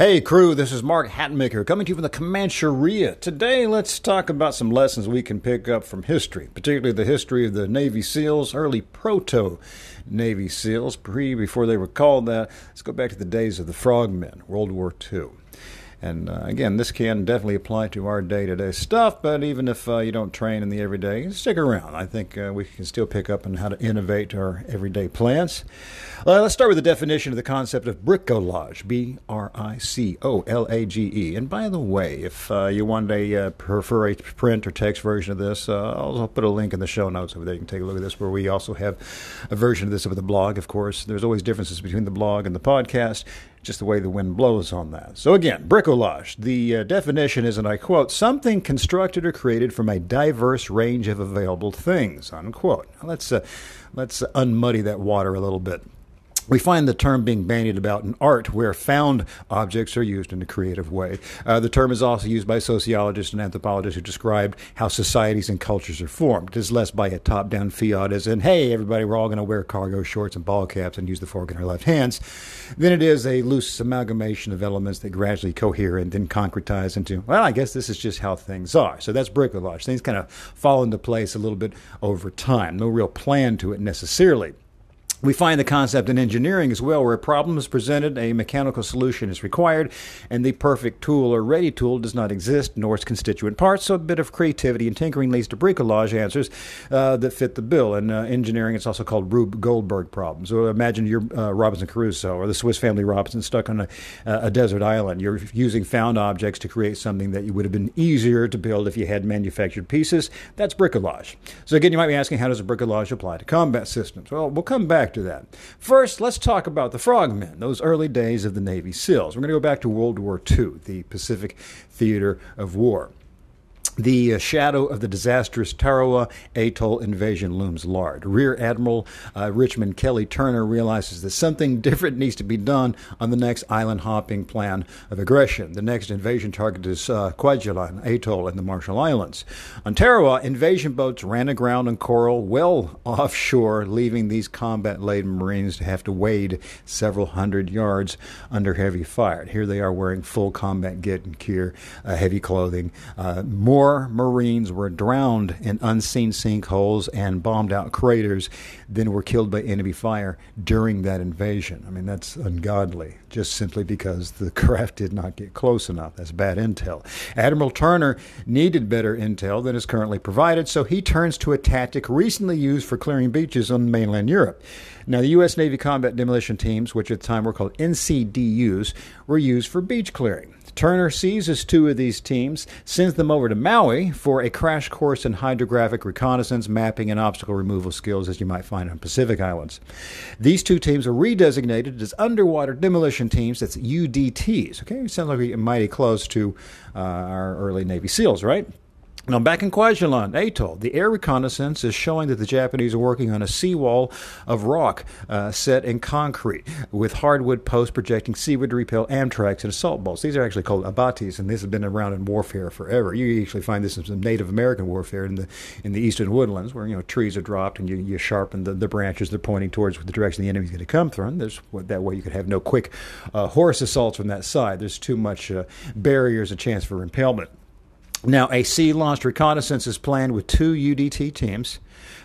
Hey crew, this is Mark Hatmaker coming to you from the Comancheria. Today, let's talk about some lessons we can pick up from history, particularly the history of the Navy SEALs, early proto Navy SEALs, pre before they were called that. Let's go back to the days of the frogmen, World War II. And uh, again, this can definitely apply to our day to day stuff, but even if uh, you don't train in the everyday, stick around. I think uh, we can still pick up on how to innovate our everyday plans. Uh, let's start with the definition of the concept of bricolage B R I C O L A G E. And by the way, if uh, you want a uh, prefer a print or text version of this, I'll put a link in the show notes over there. You can take a look at this, where we also have a version of this over the blog, of course. There's always differences between the blog and the podcast just the way the wind blows on that. So, again, bricolage. The uh, definition is, and I quote, something constructed or created from a diverse range of available things, unquote. Now, let's, uh, let's unmuddy that water a little bit. We find the term being bandied about in art where found objects are used in a creative way. Uh, the term is also used by sociologists and anthropologists who describe how societies and cultures are formed. It is less by a top down fiat, as in, hey, everybody, we're all going to wear cargo shorts and ball caps and use the fork in our left hands, than it is a loose amalgamation of elements that gradually cohere and then concretize into, well, I guess this is just how things are. So that's bricolage. Things kind of fall into place a little bit over time. No real plan to it necessarily. We find the concept in engineering as well, where a problem is presented, a mechanical solution is required, and the perfect tool or ready tool does not exist, nor its constituent parts. So a bit of creativity and tinkering leads to bricolage answers uh, that fit the bill. In uh, engineering, it's also called Rube Goldberg problems. So imagine you're uh, Robinson Crusoe or the Swiss Family Robinson stuck on a, a desert island. You're using found objects to create something that would have been easier to build if you had manufactured pieces. That's bricolage. So again, you might be asking, how does bricolage apply to combat systems? Well, we'll come back that. First, let's talk about the frogmen, those early days of the Navy SEALs. We're going to go back to World War II, the Pacific Theater of War. The uh, shadow of the disastrous Tarawa Atoll invasion looms large. Rear Admiral uh, Richmond Kelly Turner realizes that something different needs to be done on the next island hopping plan of aggression. The next invasion target is uh, Kwajalein Atoll in the Marshall Islands. On Tarawa, invasion boats ran aground on coral well offshore, leaving these combat laden Marines to have to wade several hundred yards under heavy fire. Here they are wearing full combat kit and gear, uh, heavy clothing, uh, more more Marines were drowned in unseen sinkholes and bombed out craters than were killed by enemy fire during that invasion. I mean, that's ungodly, just simply because the craft did not get close enough. That's bad intel. Admiral Turner needed better intel than is currently provided, so he turns to a tactic recently used for clearing beaches on mainland Europe. Now, the U.S. Navy combat demolition teams, which at the time were called NCDUs, were used for beach clearing. Turner seizes two of these teams, sends them over to Maui for a crash course in hydrographic reconnaissance, mapping, and obstacle removal skills as you might find on Pacific Islands. These two teams are redesignated as underwater demolition teams. That's UDTs. Okay, sounds like we're mighty close to uh, our early Navy SEALs, right? Now, back in Kwajalein Atoll, the air reconnaissance is showing that the Japanese are working on a seawall of rock uh, set in concrete with hardwood posts projecting seaward to repel Amtracs and assault boats. These are actually called abatis, and this has been around in warfare forever. You actually find this in some Native American warfare in the in the eastern woodlands, where you know trees are dropped and you, you sharpen the, the branches they're pointing towards the direction the enemy's going to come from. There's that way you could have no quick uh, horse assaults from that side. There's too much uh, barriers, a chance for impalement. Now, a sea launched reconnaissance is planned with two UDT teams.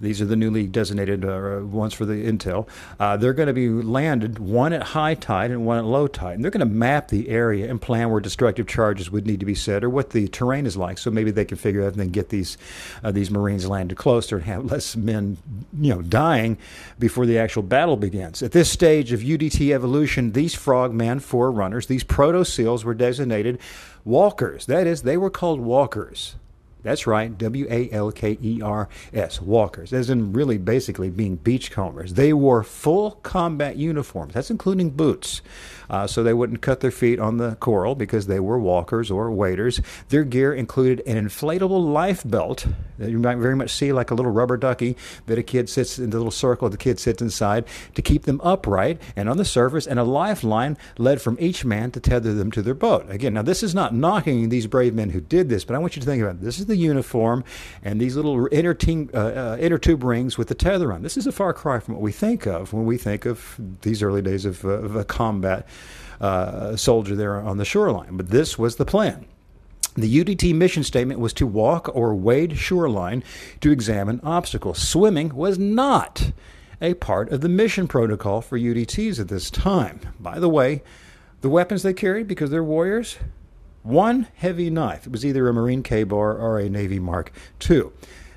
These are the newly designated uh, ones for the intel. Uh, they're going to be landed one at high tide and one at low tide. And they're going to map the area and plan where destructive charges would need to be set or what the terrain is like. So maybe they can figure out and then get these uh, these Marines landed closer and have less men, you know, dying before the actual battle begins. At this stage of UDT evolution, these frogman forerunners, these proto seals, were designated walkers. That is, they were called walkers. That's right, W A L K E R S, walkers, as in really basically being beachcombers. They wore full combat uniforms, that's including boots, uh, so they wouldn't cut their feet on the coral because they were walkers or waders. Their gear included an inflatable life belt that you might very much see like a little rubber ducky that a kid sits in the little circle, the kid sits inside to keep them upright and on the surface, and a lifeline led from each man to tether them to their boat. Again, now this is not knocking these brave men who did this, but I want you to think about. This is the uniform and these little inner, team, uh, uh, inner tube rings with the tether on. This is a far cry from what we think of when we think of these early days of, uh, of a combat uh, soldier there on the shoreline. But this was the plan. The UDT mission statement was to walk or wade shoreline to examine obstacles. Swimming was not a part of the mission protocol for UDTs at this time. By the way, the weapons they carried, because they're warriors, one heavy knife. It was either a Marine Ka-Bar or a Navy Mark II.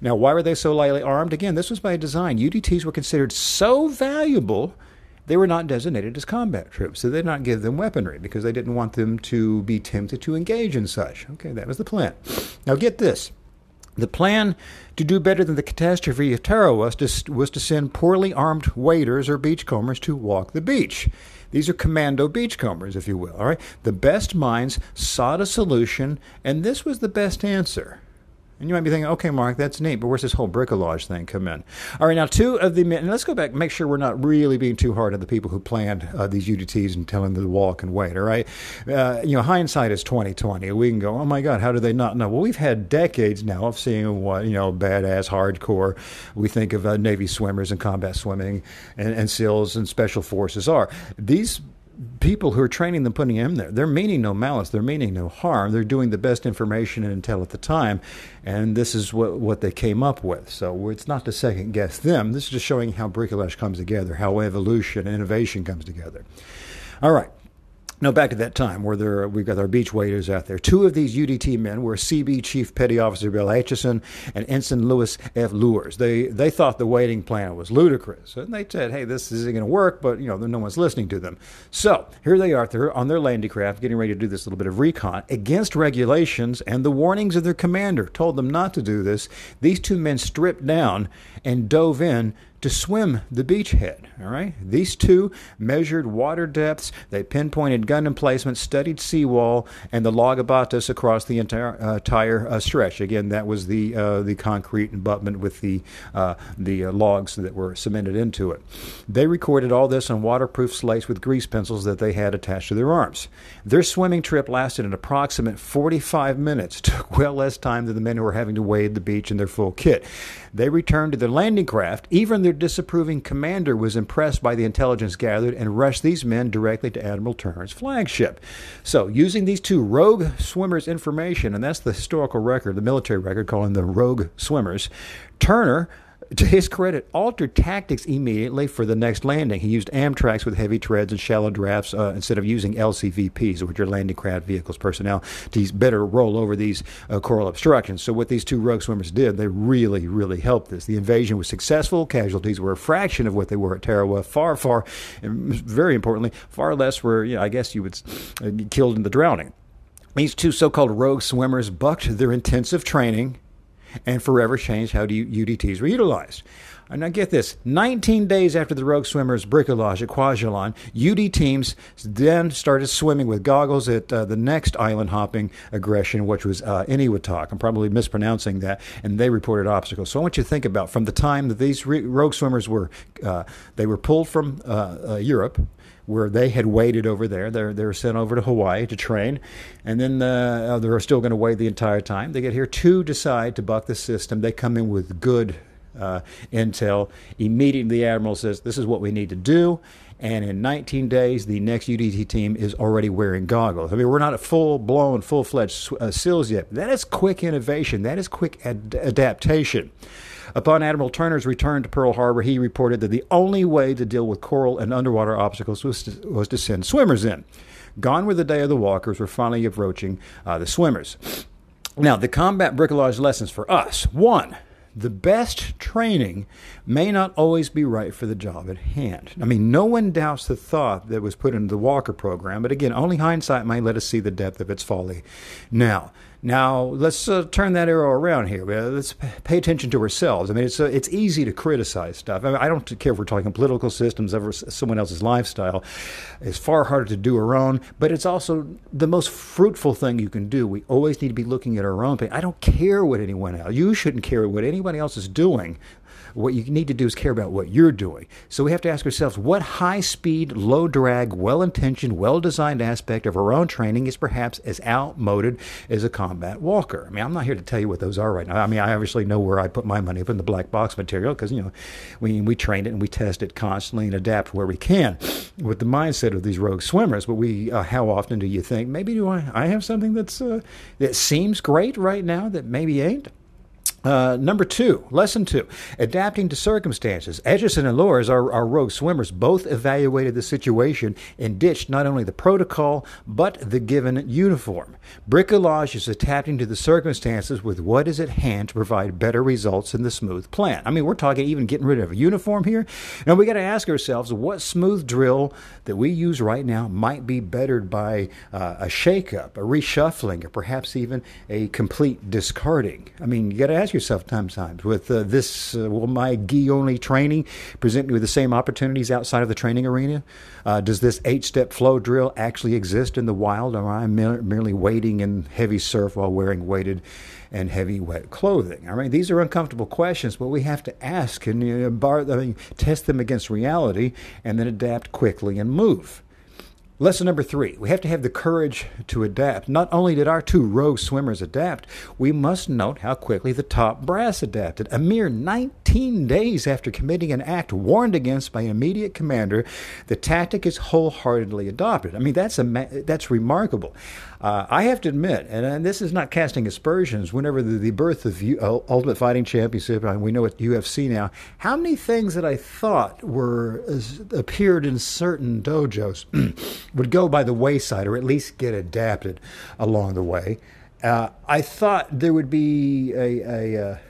Now, why were they so lightly armed? Again, this was by design. UDTs were considered so valuable, they were not designated as combat troops. So they did not give them weaponry because they didn't want them to be tempted to engage in such. Okay, that was the plan. Now, get this. The plan to do better than the catastrophe of Tarawa was to, was to send poorly armed waders or beachcombers to walk the beach. These are commando beachcombers, if you will. All right. The best minds sought a solution, and this was the best answer. And you might be thinking, okay, Mark, that's neat, but where's this whole bricolage thing come in? All right, now two of the men, let's go back, make sure we're not really being too hard on the people who planned uh, these UDTs and telling them to walk and wait. All right, uh, you know, hindsight is twenty twenty. We can go, oh my God, how do they not know? Well, we've had decades now of seeing what you know, badass, hardcore. We think of uh, Navy swimmers and combat swimming and, and SEALs and special forces are these people who are training them, putting them there, they're meaning no malice, they're meaning no harm. They're doing the best information and intel at the time, and this is what, what they came up with. So it's not to second guess them. This is just showing how bricolage comes together, how evolution and innovation comes together. All right. Now back to that time where there, we've got our beach waders out there. Two of these UDT men were CB Chief Petty Officer Bill Acheson and Ensign Lewis F. Luehrs. They they thought the wading plan was ludicrous, and they said, "Hey, this isn't going to work." But you know, no one's listening to them. So here they are, they're on their landing craft, getting ready to do this little bit of recon against regulations and the warnings of their commander told them not to do this. These two men stripped down and dove in to swim the beachhead. All right, these two measured water depths. They pinpointed gun emplacement, studied seawall, and the log abatis across the entire, uh, entire uh, stretch. Again, that was the uh, the concrete abutment with the uh, the uh, logs that were cemented into it. They recorded all this on waterproof slates with grease pencils that they had attached to their arms. Their swimming trip lasted an approximate 45 minutes. Took well less time than the men who were having to wade the beach in their full kit. They returned to their landing craft. Even their disapproving commander was impressed by the intelligence gathered and rushed these men directly to Admiral Turner's flagship. So, using these two rogue swimmers' information, and that's the historical record, the military record, calling them rogue swimmers, Turner to his credit, altered tactics immediately for the next landing. He used Amtracs with heavy treads and shallow drafts uh, instead of using LCVPs, which are landing craft vehicles personnel, to better roll over these uh, coral obstructions. So, what these two rogue swimmers did, they really, really helped this. The invasion was successful. Casualties were a fraction of what they were at Tarawa. Far, far, and very importantly, far less were, you know, I guess you would uh, killed in the drowning. These two so called rogue swimmers bucked their intensive training and forever changed how UDTs were utilized. And now get this 19 days after the rogue swimmers' bricolage at Kwajalein, UD teams then started swimming with goggles at uh, the next island hopping aggression, which was uh, Eniwetok. I'm probably mispronouncing that, and they reported obstacles. So I want you to think about from the time that these re- rogue swimmers were, uh, they were pulled from uh, uh, Europe, where they had waited over there. They're, they're sent over to Hawaii to train, and then uh, they're still going to wait the entire time. They get here. Two decide to buck the system. They come in with good uh, intel. Immediately, the admiral says, "This is what we need to do." And in 19 days, the next UDT team is already wearing goggles. I mean, we're not at full blown, full fledged uh, SEALs yet. That is quick innovation. That is quick ad- adaptation. Upon Admiral Turner's return to Pearl Harbor, he reported that the only way to deal with coral and underwater obstacles was to, was to send swimmers in. Gone were the day of the walkers. We're finally approaching uh, the swimmers. Now, the combat bricolage lessons for us. One, the best training may not always be right for the job at hand. I mean, no one doubts the thought that was put into the Walker program, but again, only hindsight may let us see the depth of its folly. Now, Now, let's uh, turn that arrow around here. Let's pay attention to ourselves. I mean, it's, uh, it's easy to criticize stuff. I, mean, I, don't care if we're talking political systems or someone else's lifestyle. It's far harder to do our own, but it's also the most fruitful thing you can do. We always need to be looking at our own pain. I don't care what anyone else, you shouldn't care what anybody else is doing. What you need to do is care about what you're doing. So we have to ask ourselves what high speed, low drag, well intentioned, well designed aspect of our own training is perhaps as outmoded as a combat walker. I mean, I'm not here to tell you what those are right now. I mean, I obviously know where I put my money up in the black box material because, you know, we, we train it and we test it constantly and adapt where we can with the mindset of these rogue swimmers. But we, uh, how often do you think, maybe do I, I have something that's, uh, that seems great right now that maybe ain't? Uh, number two, lesson two, adapting to circumstances. Edgerson and Luehrs, our, our rogue swimmers, both evaluated the situation and ditched not only the protocol, but the given uniform. Bricolage is adapting to the circumstances with what is at hand to provide better results in the smooth plan. I mean, we're talking even getting rid of a uniform here. Now, we got to ask ourselves what smooth drill that we use right now might be bettered by uh, a shakeup, a reshuffling, or perhaps even a complete discarding. I mean, you got to ask yourself sometimes with uh, this uh, will my gi only training present me with the same opportunities outside of the training arena? Uh, does this eight step flow drill actually exist in the wild, or am I merely wading in heavy surf while wearing weighted and heavy wet clothing? I mean, these are uncomfortable questions, but we have to ask and you know, bar, I mean, test them against reality and then adapt quickly and move. Lesson number three we have to have the courage to adapt. Not only did our two rogue swimmers adapt, we must note how quickly the top brass adapted. A mere 19 days after committing an act warned against by an immediate commander, the tactic is wholeheartedly adopted. I mean, that's, a, that's remarkable. Uh, I have to admit, and, and, this is not casting aspersions, whenever the, the birth of U, uh, Ultimate Fighting Championship, and we know at UFC now, how many things that I thought were appeared in certain dojos would go by the wayside or at least get adapted along the way. Uh, I thought there would be a, a,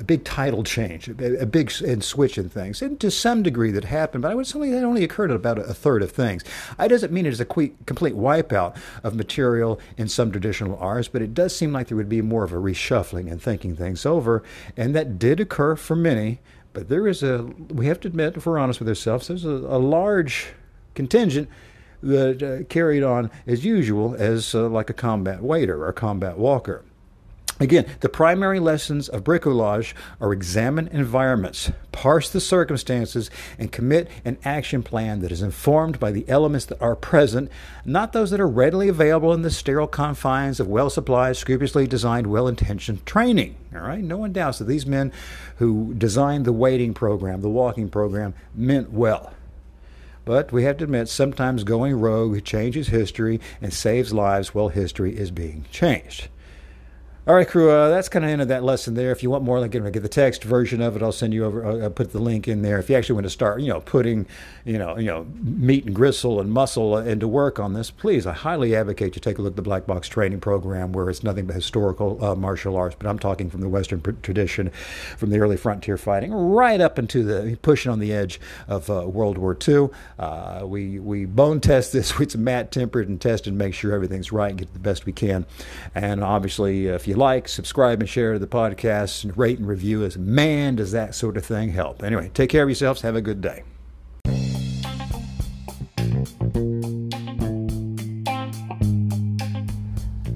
a big title change, a, a big switch in things, and to some degree that happened. But I would say that only occurred at about a third of things. I doesn't mean it is a complete wipeout of material in some traditional arts, but it does seem like there would be more of a reshuffling and thinking things over, and that did occur for many. But there is a, we have to admit, if we're honest with ourselves, there's a, a large contingent that uh, carried on as usual as uh, like a combat waiter or a combat walker. Again, the primary lessons of bricolage are examine environments, parse the circumstances, and commit an action plan that is informed by the elements that are present, not those that are readily available in the sterile confines of well supplied, scrupulously designed, well intentioned training. All right? No one doubts that these men who designed the waiting program, the walking program, meant well. But we have to admit, sometimes going rogue changes history and saves lives while history is being changed. All right, crew. Uh, that's kind of end of that lesson there. If you want more, like I'm gonna get the text version of it, I'll send you over. I'll uh, uh, put the link in there. If you actually want to start, you know, putting, you know, you know, meat and gristle and muscle into work on this, please, I highly advocate you take a look at the Black Box Training Program, where it's nothing but historical uh, martial arts. But I'm talking from the Western tradition, from the early frontier fighting, right up into the pushing on the edge of uh, World War II. Uh, we we bone test this. It's mat tempered and tested, make sure everything's right, and get the best we can. And obviously, if you like, subscribe, and share the podcast, and rate and review us. Man, does that sort of thing help. Anyway, take care of yourselves. Have a good day.